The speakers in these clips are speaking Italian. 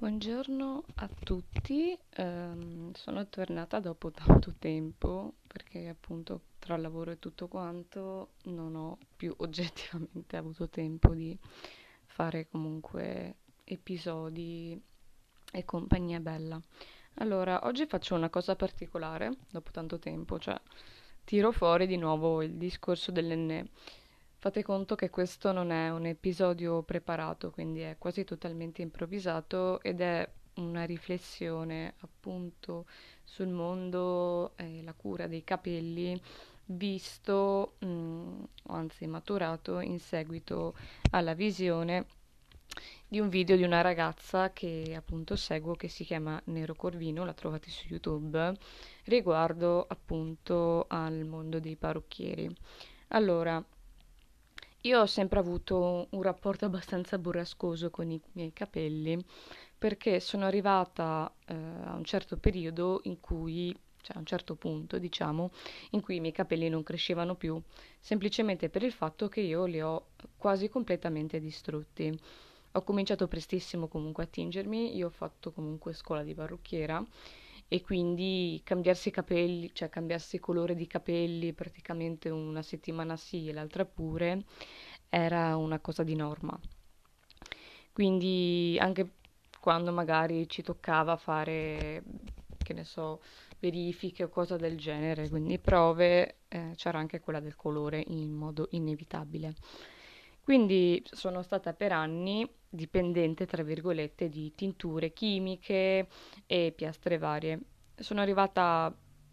Buongiorno a tutti, ehm, sono tornata dopo tanto tempo perché appunto tra lavoro e tutto quanto non ho più oggettivamente avuto tempo di fare comunque episodi e compagnia bella. Allora, oggi faccio una cosa particolare dopo tanto tempo, cioè tiro fuori di nuovo il discorso dell'enne. Fate conto che questo non è un episodio preparato, quindi è quasi totalmente improvvisato ed è una riflessione appunto sul mondo e la cura dei capelli visto, mh, anzi maturato in seguito alla visione di un video di una ragazza che appunto seguo che si chiama Nero Corvino, la trovate su YouTube, riguardo appunto al mondo dei parrucchieri. Allora, io ho sempre avuto un rapporto abbastanza burrascoso con i miei capelli perché sono arrivata eh, a un certo periodo in cui, cioè a un certo punto diciamo, in cui i miei capelli non crescevano più, semplicemente per il fatto che io li ho quasi completamente distrutti. Ho cominciato prestissimo comunque a tingermi, io ho fatto comunque scuola di parrucchiera e quindi cambiarsi i capelli, cioè cambiarsi colore di capelli praticamente una settimana sì e l'altra pure, era una cosa di norma. Quindi anche quando magari ci toccava fare, che ne so, verifiche o cose del genere, quindi prove, eh, c'era anche quella del colore in modo inevitabile. Quindi sono stata per anni dipendente, tra virgolette, di tinture chimiche e piastre varie. Sono arrivata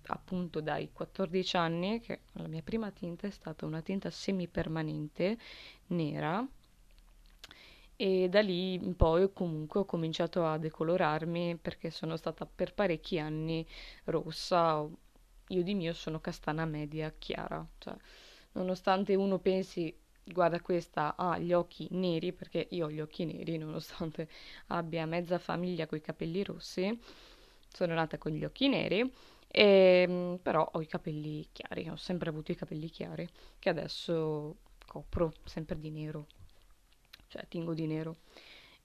appunto dai 14 anni che la mia prima tinta è stata una tinta semipermanente nera e da lì in poi comunque ho cominciato a decolorarmi perché sono stata per parecchi anni rossa. Io di mio sono castana media chiara, cioè nonostante uno pensi guarda questa ha gli occhi neri perché io ho gli occhi neri nonostante abbia mezza famiglia con i capelli rossi. Sono nata con gli occhi neri e, ehm, però ho i capelli chiari ho sempre avuto i capelli chiari che adesso copro sempre di nero. Cioè tingo di nero.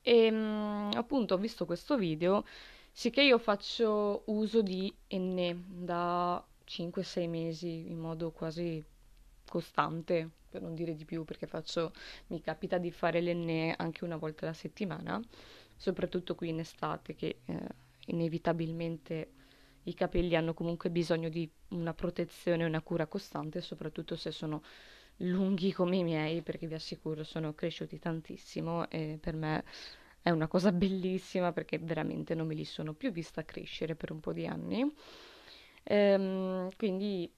E ehm, appunto ho visto questo video sicché io faccio uso di enne da 5-6 mesi in modo quasi costante per non dire di più, perché faccio, mi capita di fare l'enne anche una volta alla settimana, soprattutto qui in estate, che eh, inevitabilmente i capelli hanno comunque bisogno di una protezione e una cura costante, soprattutto se sono lunghi come i miei, perché vi assicuro sono cresciuti tantissimo e per me è una cosa bellissima perché veramente non me li sono più vista crescere per un po' di anni. Ehm, quindi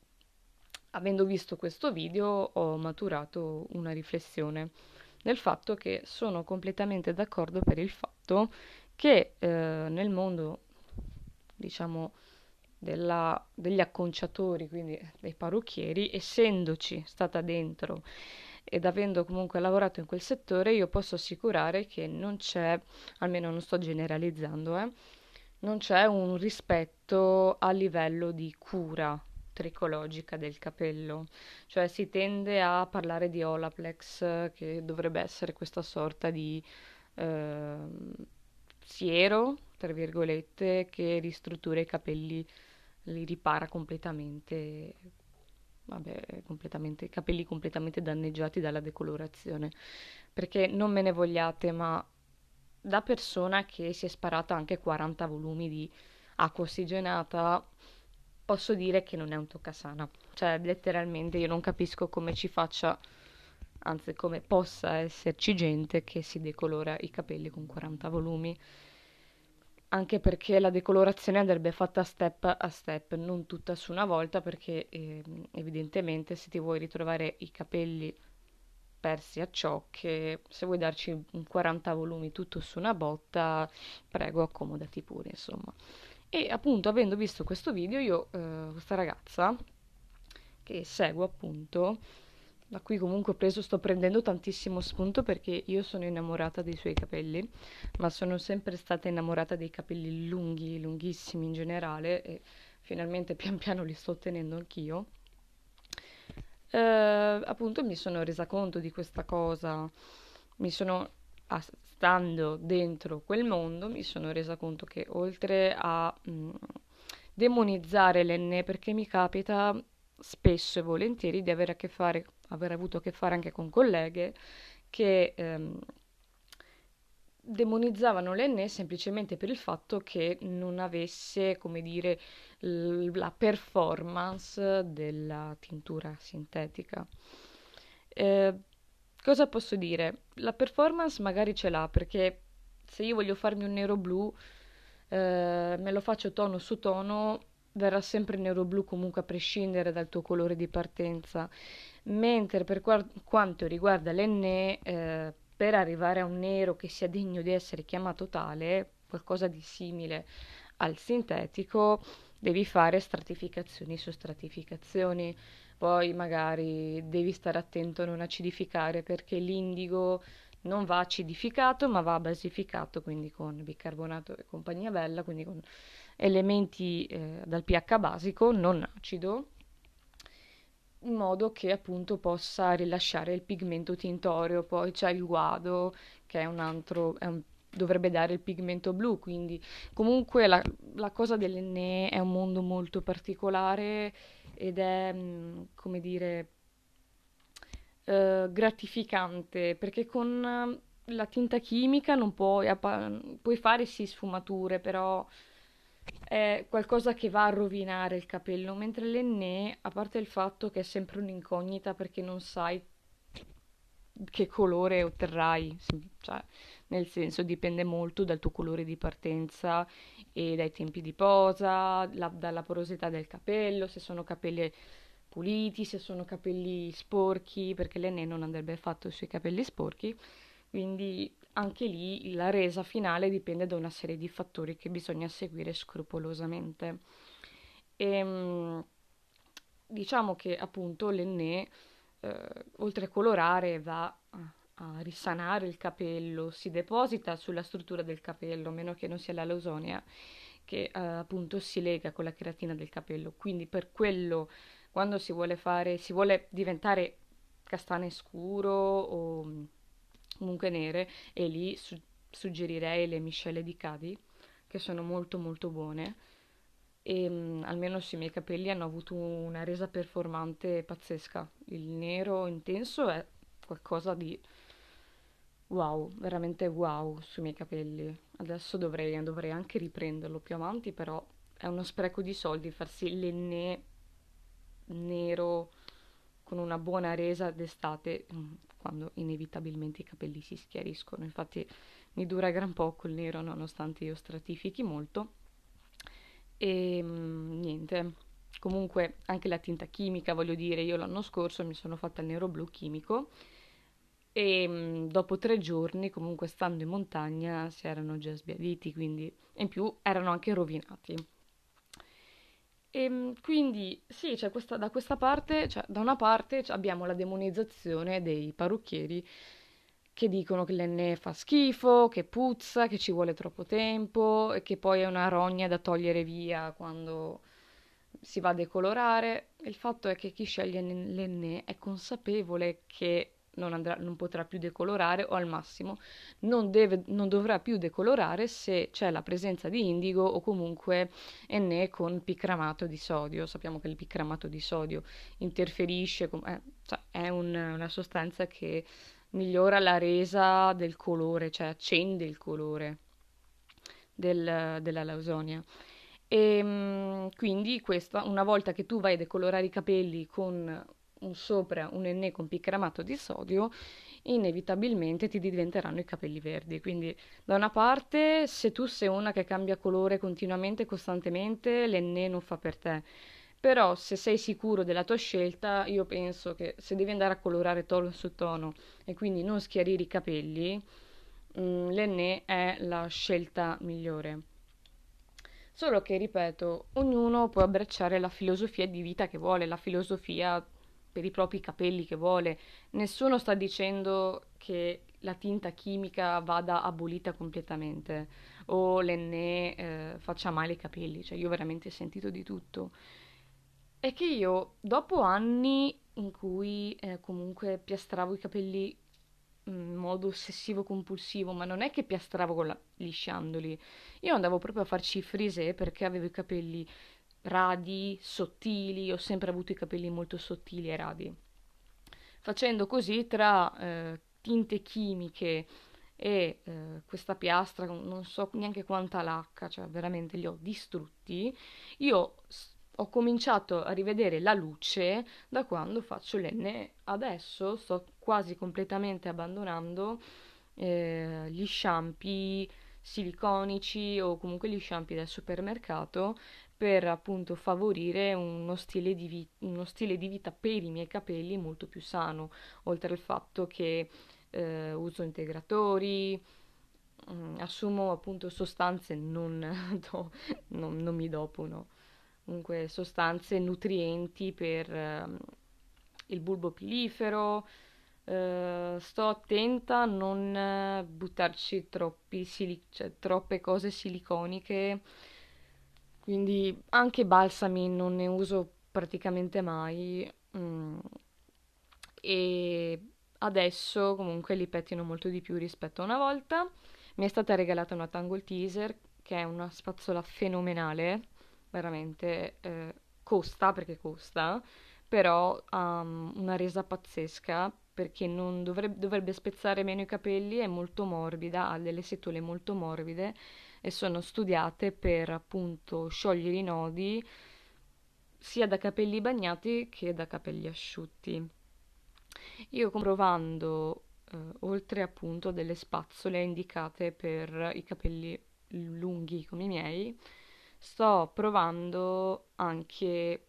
avendo visto questo video ho maturato una riflessione nel fatto che sono completamente d'accordo per il fatto che eh, nel mondo, diciamo, della, degli acconciatori, quindi dei parrucchieri, essendoci stata dentro ed avendo comunque lavorato in quel settore, io posso assicurare che non c'è, almeno non sto generalizzando, eh, non c'è un rispetto a livello di cura tricologica del capello, cioè si tende a parlare di Olaplex che dovrebbe essere questa sorta di eh, siero, tra virgolette, che ristruttura i capelli, li ripara completamente, vabbè, completamente, capelli completamente danneggiati dalla decolorazione, perché non me ne vogliate, ma da persona che si è sparata anche 40 volumi di acqua ossigenata posso dire che non è un toccasana. Cioè, letteralmente io non capisco come ci faccia, anzi come possa esserci gente che si decolora i capelli con 40 volumi. Anche perché la decolorazione andrebbe fatta step a step, non tutta su una volta, perché eh, evidentemente se ti vuoi ritrovare i capelli persi a ciocche, se vuoi darci un 40 volumi tutto su una botta, prego accomodati pure, insomma. E appunto, avendo visto questo video, io, eh, questa ragazza che seguo appunto, da cui comunque preso, sto prendendo tantissimo spunto perché io sono innamorata dei suoi capelli, ma sono sempre stata innamorata dei capelli lunghi, lunghissimi in generale e finalmente pian piano li sto ottenendo anch'io. Eh, appunto mi sono resa conto di questa cosa, mi sono stando dentro quel mondo mi sono resa conto che oltre a mh, mm, demonizzare l'enne perché mi capita spesso e volentieri di avere a che fare, aver avuto a che fare anche con colleghe che ehm, demonizzavano l'enne semplicemente per il fatto che non avesse, come dire, l- la performance della tintura sintetica. Eh, cosa posso dire? La performance magari ce l'ha perché se io voglio farmi un nero blu, eh, me lo faccio tono su tono, verrà sempre nero blu comunque a prescindere dal tuo colore di partenza. Mentre per qua- quanto riguarda l'enne, eh, per arrivare a un nero che sia degno di essere chiamato tale, qualcosa di simile al sintetico, devi fare stratificazioni su stratificazioni. Poi magari devi stare attento a non acidificare perché l'indigo non va acidificato ma va basificato, quindi con bicarbonato e compagnia bella, quindi con elementi eh, dal pH basico, non acido, in modo che appunto possa rilasciare il pigmento tintoreo. Poi c'è il guado, che è un altro, è un, dovrebbe dare il pigmento blu, quindi comunque la, la cosa dell'enne è un mondo molto particolare ed è, mm, come dire, eh, gratificante, perché con la tinta chimica non puoi, puoi fare sì sfumature, però è qualcosa che va a rovinare il capello, mentre l'enne, a parte il fatto che è sempre un'incognita perché non sai che colore otterrai, cioè, nel senso dipende molto dal tuo colore di partenza e dai tempi di posa, la, dalla porosità del capello, se sono capelli puliti, se sono capelli sporchi, perché l'enne non andrebbe fatto sui capelli sporchi, quindi anche lì la resa finale dipende da una serie di fattori che bisogna seguire scrupolosamente. E, ehm, diciamo che appunto l'enne, eh, oltre a colorare, va a, risanare il capello, si deposita sulla struttura del capello, a meno che non sia la lausonia, che eh, appunto si lega con la cheratina del capello. Quindi per quello, quando si vuole fare, si vuole diventare castane scuro o comunque nere e lì su- suggerirei le miscele di Cadi che sono molto molto buone e mh, mm, almeno sui miei capelli hanno avuto una resa performante pazzesca. Il nero intenso è qualcosa di wow, veramente wow sui miei capelli. Adesso dovrei, dovrei anche riprenderlo più avanti, però è uno spreco di soldi farsi l'enne nero con una buona resa d'estate mm, quando inevitabilmente i capelli si schiariscono. Infatti mi dura gran poco il nero nonostante io stratifichi molto. E mm, niente, comunque anche la tinta chimica, voglio dire, io l'anno scorso mi sono fatta il nero blu chimico e dopo tre giorni, comunque stando in montagna, si erano già sbiaditi, quindi in più erano anche rovinati. E quindi sì, cioè questa, da questa parte, cioè, da una parte abbiamo la demonizzazione dei parrucchieri che dicono che l'enne fa schifo, che puzza, che ci vuole troppo tempo e che poi è una rogna da togliere via quando si va a decolorare. Il fatto è che chi sceglie l'enne è consapevole che non, andrà, non potrà più decolorare o al massimo non, deve, non dovrà più decolorare se c'è la presenza di indigo o comunque Enne con picramato di sodio. Sappiamo che il picramato di sodio interferisce, con, eh, cioè è un, una sostanza che migliora la resa del colore, cioè accende il colore del, della lausonia. E ehm, quindi questa, una volta che tu vai a decolorare i capelli con un sopra un enne con picramato di sodio, inevitabilmente ti diventeranno i capelli verdi. Quindi, da una parte, se tu sei una che cambia colore continuamente, costantemente, l'enne non fa per te. Però, se sei sicuro della tua scelta, io penso che se devi andare a colorare tono su tono e quindi non schiarire i capelli, mh, mm, l'enne è la scelta migliore. Solo che, ripeto, ognuno può abbracciare la filosofia di vita che vuole, la filosofia per i propri capelli che vuole. Nessuno sta dicendo che la tinta chimica vada abolita completamente o l'enne eh, faccia male ai capelli, cioè io ho veramente sentito di tutto. È che io, dopo anni in cui eh, comunque piastravo i capelli in modo ossessivo compulsivo, ma non è che piastravo la... lisciandoli. Io andavo proprio a farci frisè perché avevo i capelli radi, sottili, ho sempre avuto i capelli molto sottili e radi. Facendo così tra eh, tinte chimiche e eh, questa piastra, non so neanche quanta lacca, cioè veramente li ho distrutti, io ho cominciato a rivedere la luce da quando faccio l'enne. Adesso sto quasi completamente abbandonando eh, gli shampoo siliconici o comunque gli shampoo del supermercato per appunto favorire uno stile, di vi- uno stile di vita per i miei capelli molto più sano, oltre al fatto che eh, uso integratori, mh, mm, assumo appunto sostanze non, do, non, non mi dopono comunque sostanze nutrienti per eh, il bulbo pilifero. Uh, sto attenta a non buttarci sili- cioè, troppe cose siliconiche, quindi anche balsami non ne uso praticamente mai. Mm. E adesso comunque li pettino molto di più rispetto a una volta. Mi è stata regalata una Tangle Teaser, che è una spazzola fenomenale veramente eh, costa perché costa, però ha um, una resa pazzesca perché dovrebbe, dovrebbe spezzare meno i capelli, è molto morbida, ha delle setole molto morbide e sono studiate per appunto sciogliere i nodi sia da capelli bagnati che da capelli asciutti. Io comprovando eh, oltre appunto delle spazzole indicate per i capelli lunghi come i miei, sto provando anche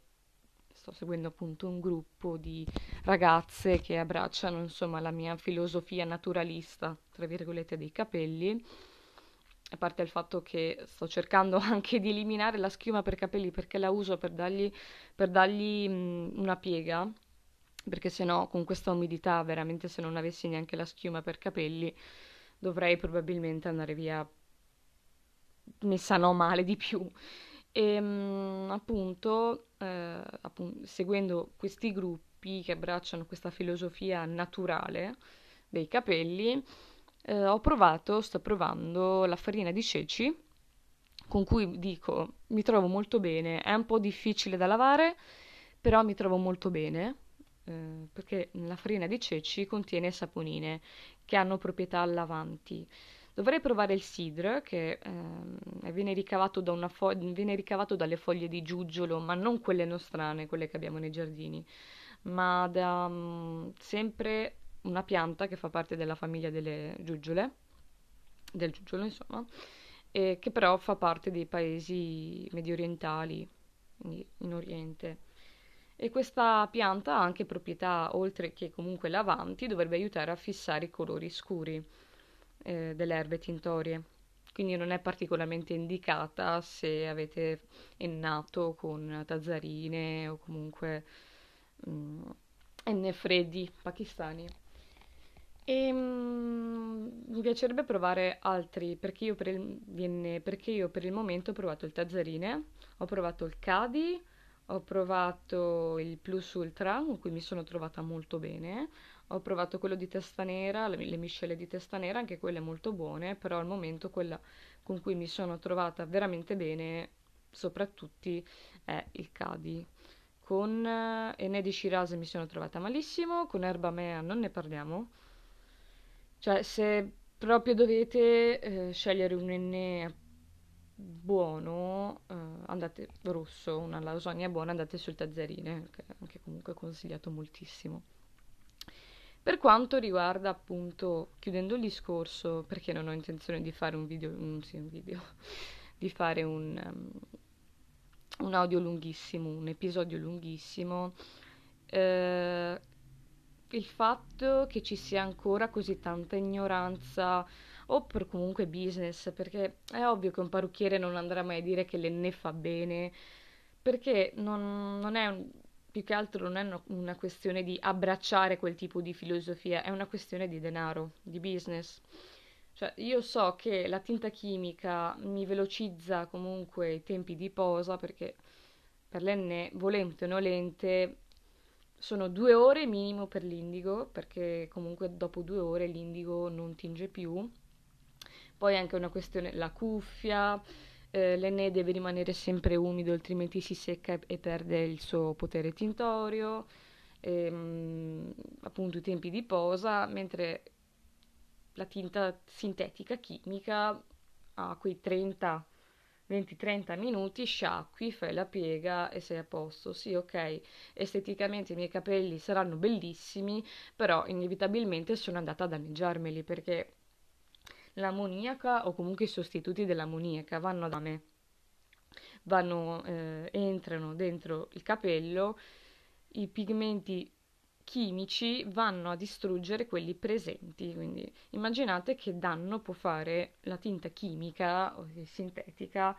sto seguendo appunto un gruppo di ragazze che abbracciano insomma la mia filosofia naturalista, tra virgolette, dei capelli. A parte il fatto che sto cercando anche di eliminare la schiuma per capelli perché la uso per dargli, per dargli mh, una piega, perché se no con questa umidità veramente se non avessi neanche la schiuma per capelli dovrei probabilmente andare via mi sanò male di più. E ehm, appunto, eh, appunto, seguendo questi gruppi che abbracciano questa filosofia naturale dei capelli, eh, ho provato, sto provando la farina di ceci, con cui dico mi trovo molto bene, è un po' difficile da lavare, però mi trovo molto bene. Eh, perché la farina di ceci contiene saponine che hanno proprietà lavanti. Dovrei provare il sidr che eh, viene, ricavato da fo- viene ricavato dalle foglie di giuggiolo, ma non quelle nostrane, quelle che abbiamo nei giardini, ma da um, sempre una pianta che fa parte della famiglia delle giuggiole, del giuggiolo insomma, e che però fa parte dei paesi medio orientali, quindi in Oriente. E questa pianta ha anche proprietà, oltre che comunque lavanti, dovrebbe aiutare a fissare i colori scuri eh, delle erbe tintorie. Quindi non è particolarmente indicata se avete ennato con tazzarine o comunque mm, enne freddi pakistani. E mm, mi piacerebbe provare altri perché io, per il, viene, perché io per il momento ho provato il tazzarine, ho provato il Cadi, ho provato il Plus Ultra con cui mi sono trovata molto bene, ho provato quello di testa nera, le, le miscele di testa nera, anche quelle molto buone, però al momento quella con cui mi sono trovata veramente bene, soprattutto, è il Cadi. Con eh, Ene mi sono trovata malissimo, con Erba Mea non ne parliamo. Cioè, se proprio dovete eh, scegliere un Enne buono, eh, andate rosso, una lasagna buona, andate sul tazzerine, che è anche comunque consigliato moltissimo. Per quanto riguarda appunto, chiudendo il discorso, perché non ho intenzione di fare un video, un, sì, un video, di fare un, um, un, audio lunghissimo, un episodio lunghissimo, eh, il fatto che ci sia ancora così tanta ignoranza o per comunque business, perché è ovvio che un parrucchiere non andrà mai a dire che le ne fa bene, perché non, non è un più che altro non è una questione di abbracciare quel tipo di filosofia, è una questione di denaro, di business. Cioè, io so che la tinta chimica mi velocizza comunque i tempi di posa perché per l'enne, volente o nolente, sono due ore minimo per l'indigo, perché comunque dopo due ore l'indigo non tinge più. Poi è anche una questione, la cuffia, eh, l'enne deve rimanere sempre umido, altrimenti si secca e perde il suo potere tintorio, ehm, appunto i tempi di posa, mentre la tinta sintetica chimica ha quei 30 20-30 minuti, sciacqui, fai la piega e sei a posto. Sì, ok, esteticamente i miei capelli saranno bellissimi, però inevitabilmente sono andata a danneggiarmeli perché l'ammoniaca o comunque i sostituti dell'ammoniaca vanno da me, vanno, eh, entrano dentro il capello, i pigmenti chimici vanno a distruggere quelli presenti. Quindi immaginate che danno può fare la tinta chimica o sintetica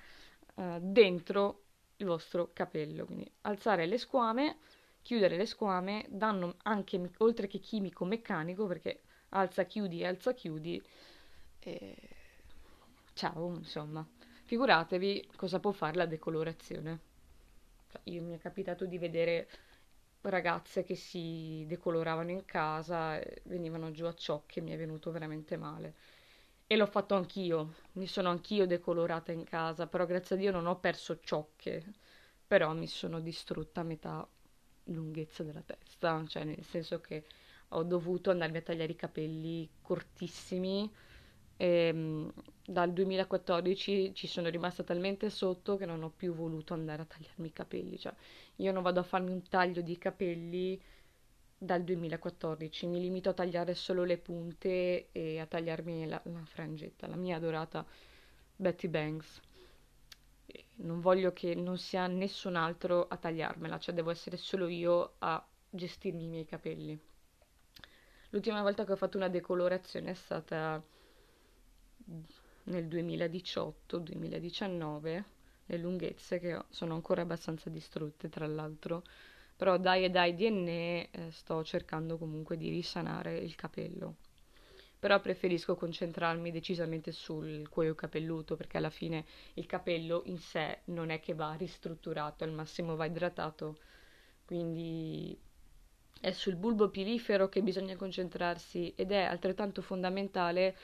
eh, dentro il vostro capello. Quindi alzare le squame, chiudere le squame, danno anche oltre che chimico meccanico perché alza chiudi alza chiudi. E... Ciao, insomma. Figuratevi cosa può fare la decolorazione. Cioè, io mi è capitato di vedere ragazze che si decoloravano in casa venivano giù a ciocche, mi è venuto veramente male. E l'ho fatto anch'io, mi sono anch'io decolorata in casa, però grazie a Dio non ho perso ciocche, però mi sono distrutta a metà lunghezza della testa, cioè nel senso che ho dovuto andarmi a tagliare i capelli cortissimi e ehm, dal 2014 ci sono rimasta talmente sotto che non ho più voluto andare a tagliarmi i capelli, cioè io non vado a farmi un taglio di capelli dal 2014, mi limito a tagliare solo le punte e a tagliarmi la, la frangetta, la mia adorata Betty Banks. Non voglio che non sia nessun altro a tagliarmela, cioè devo essere solo io a gestirmi i miei capelli. L'ultima volta che ho fatto una decolorazione è stata nel 2018-2019 le lunghezze che sono ancora abbastanza distrutte tra l'altro. Però dai e dai DNA eh, sto cercando comunque di risanare il capello. Però preferisco concentrarmi decisamente sul cuoio capelluto perché alla fine il capello in sé non è che va ristrutturato al massimo va idratato. Quindi è sul bulbo pilifero che bisogna concentrarsi ed è altrettanto fondamentale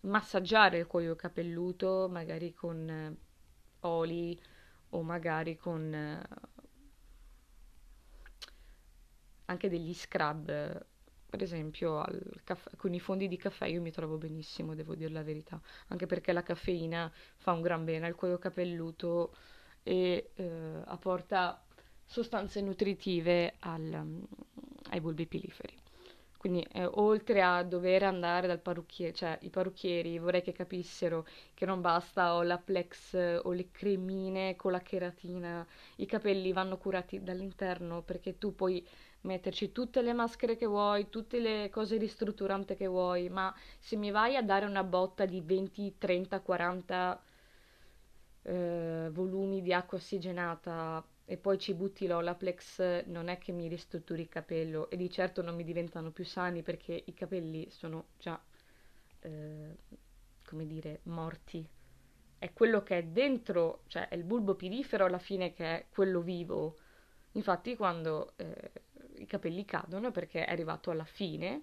massaggiare il cuoio capelluto, magari con eh, oli o magari con eh, anche degli scrub. Per esempio, caffè, con i fondi di caffè io mi trovo benissimo, devo dire la verità, anche perché la caffeina fa un gran bene al cuoio capelluto e eh, apporta sostanze nutritive al, ai bulbi piliferi. Quindi eh, oltre a dover andare dal parrucchiere, cioè i parrucchieri vorrei che capissero che non basta o la plex o le cremine con la cheratina, i capelli vanno curati dall'interno perché tu puoi metterci tutte le maschere che vuoi, tutte le cose ristrutturanti che vuoi, ma se mi vai a dare una botta di 20, 30, 40 eh, volumi di acqua ossigenata e poi ci butti l'Olaplex, non è che mi ristrutturi il capello e di certo non mi diventano più sani perché i capelli sono già, eh, come dire, morti. È quello che è dentro, cioè è il bulbo pilifero alla fine che è quello vivo. Infatti quando eh, i capelli cadono perché è arrivato alla fine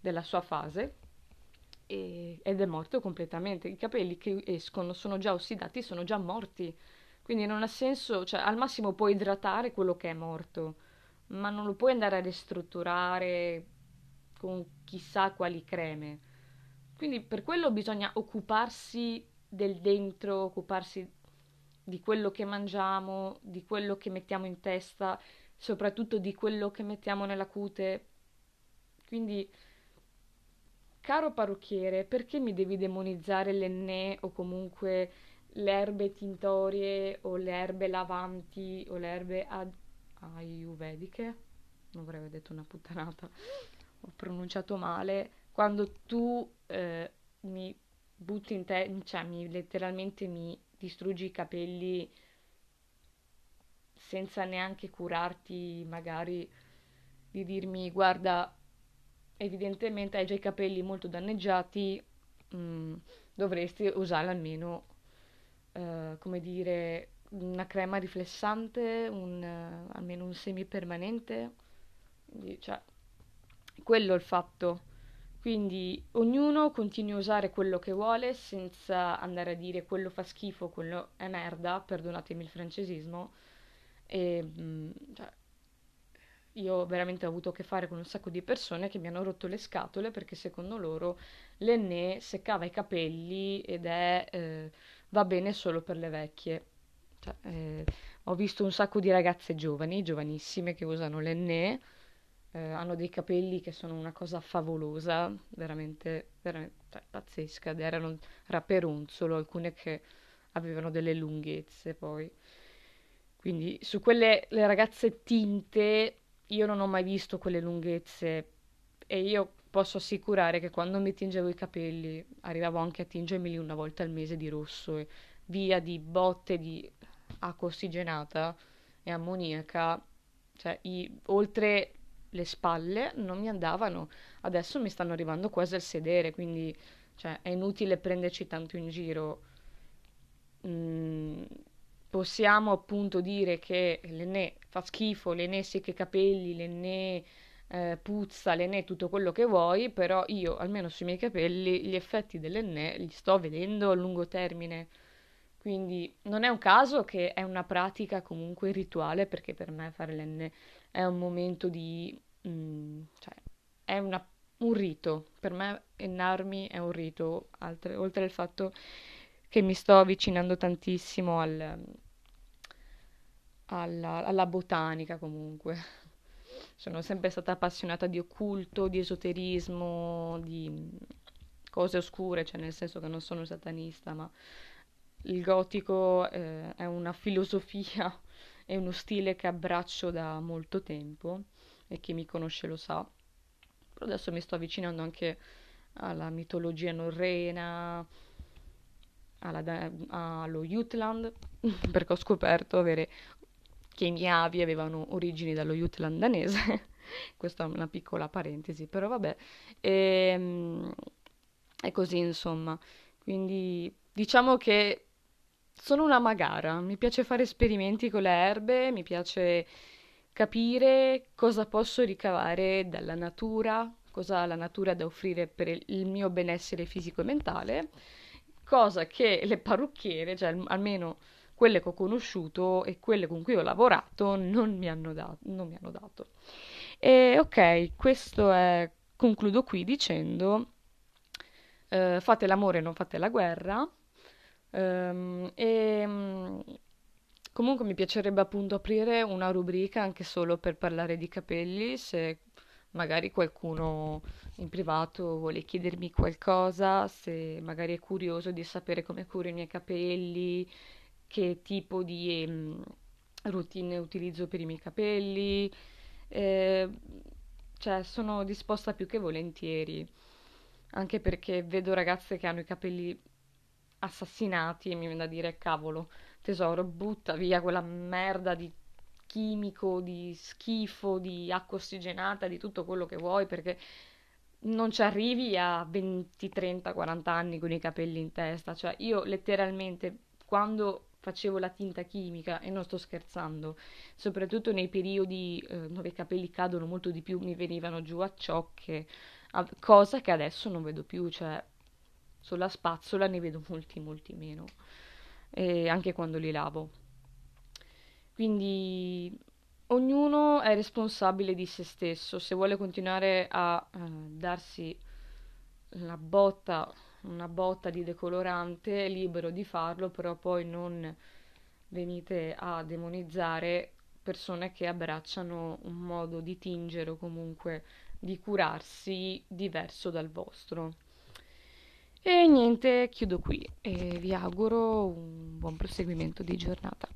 della sua fase e, ed è morto completamente. I capelli che escono sono già ossidati, sono già morti quindi non ha senso, cioè al massimo puoi idratare quello che è morto, ma non lo puoi andare a ristrutturare con chissà quali creme. Quindi per quello bisogna occuparsi del dentro, occuparsi di quello che mangiamo, di quello che mettiamo in testa, soprattutto di quello che mettiamo nella cute. Quindi, caro parrucchiere, perché mi devi demonizzare l'enne o comunque le erbe tintorie o le erbe lavanti o le erbe ad- ayurvediche, non aver detto una puttanata, ho pronunciato male, quando tu eh, mi butti in te, cioè mi, letteralmente mi distruggi i capelli senza neanche curarti magari di dirmi guarda evidentemente hai già i capelli molto danneggiati mh, mm, dovresti usare almeno eh, come dire, una crema riflessante, un, uh, almeno un semi permanente, cioè, quello è il fatto. Quindi ognuno continua a usare quello che vuole senza andare a dire quello fa schifo, quello è merda, perdonatemi il francesismo. E, mm, cioè, io ho veramente avuto a che fare con un sacco di persone che mi hanno rotto le scatole perché secondo loro l'enne seccava i capelli ed è, eh, va bene solo per le vecchie. Cioè, eh, ho visto un sacco di ragazze giovani, giovanissime, che usano l'enne eh, hanno dei capelli che sono una cosa favolosa, veramente, veramente cioè, pazzesca, ed erano raperonzolo, alcune che avevano delle lunghezze poi. Quindi su quelle le ragazze tinte io non ho mai visto quelle lunghezze e io posso assicurare che quando mi tingevo i capelli arrivavo anche a tingermeli una volta al mese di rosso e via di botte di acqua ossigenata e ammoniaca, cioè i, oltre le spalle non mi andavano, adesso mi stanno arrivando quasi al sedere, quindi cioè, è inutile prenderci tanto in giro. Mm, possiamo appunto dire che l'enne fa schifo, l'enne secca i capelli, l'enne eh, puzza, l'enne tutto quello che vuoi, però io almeno sui miei capelli gli effetti dell'enne li sto vedendo a lungo termine. Quindi non è un caso che è una pratica comunque rituale, perché per me fare l'enne è un momento di mm, cioè, è una, un rito, per me ennarmi è un rito, altre, oltre al fatto che mi sto avvicinando tantissimo al, alla, alla botanica comunque. Sono sempre stata appassionata di occulto, di esoterismo, di cose oscure, cioè nel senso che non sono satanista, ma il gotico eh, è una filosofia, è uno stile che abbraccio da molto tempo e chi mi conosce lo sa. Però adesso mi sto avvicinando anche alla mitologia norrena, alla, allo Jutland, perché ho scoperto avere, che i miei avi avevano origini dallo Jutland danese. Questa è una piccola parentesi, però vabbè. E, ehm, è così, insomma. Quindi diciamo che sono una magara, mi piace fare esperimenti con le erbe, mi piace capire cosa posso ricavare dalla natura, cosa ha la natura da offrire per il mio benessere fisico e mentale, cosa che le parrucchiere, cioè almeno quelle che ho conosciuto e quelle con cui ho lavorato, non mi hanno, da- non mi hanno dato. E ok, questo è, concludo qui dicendo, eh, fate l'amore, non fate la guerra. Um, e Comunque mi piacerebbe appunto aprire una rubrica anche solo per parlare di capelli, se magari qualcuno in privato vuole chiedermi qualcosa, se magari è curioso di sapere come curo i miei capelli, che tipo di um, routine utilizzo per i miei capelli, eh, cioè sono disposta più che volentieri, anche perché vedo ragazze che hanno i capelli assassinati e mi viene da dire cavolo tesoro, butta via quella merda di chimico, di schifo, di acqua ossigenata, di tutto quello che vuoi, perché non ci arrivi a 20, 30, 40 anni con i capelli in testa. Cioè, io letteralmente quando facevo la tinta chimica, e non sto scherzando, soprattutto nei periodi eh, dove i capelli cadono molto di più, mi venivano giù a ciocche, a, cosa che adesso non vedo più, cioè sulla spazzola ne vedo molti, molti meno e anche quando li lavo. Quindi ognuno è responsabile di se stesso, se vuole continuare a uh, darsi la botta, una botta di decolorante libero di farlo, però poi non venite a demonizzare persone che abbracciano un modo di tingere o comunque di curarsi diverso dal vostro. E niente, chiudo qui e vi auguro un buon proseguimento di giornata.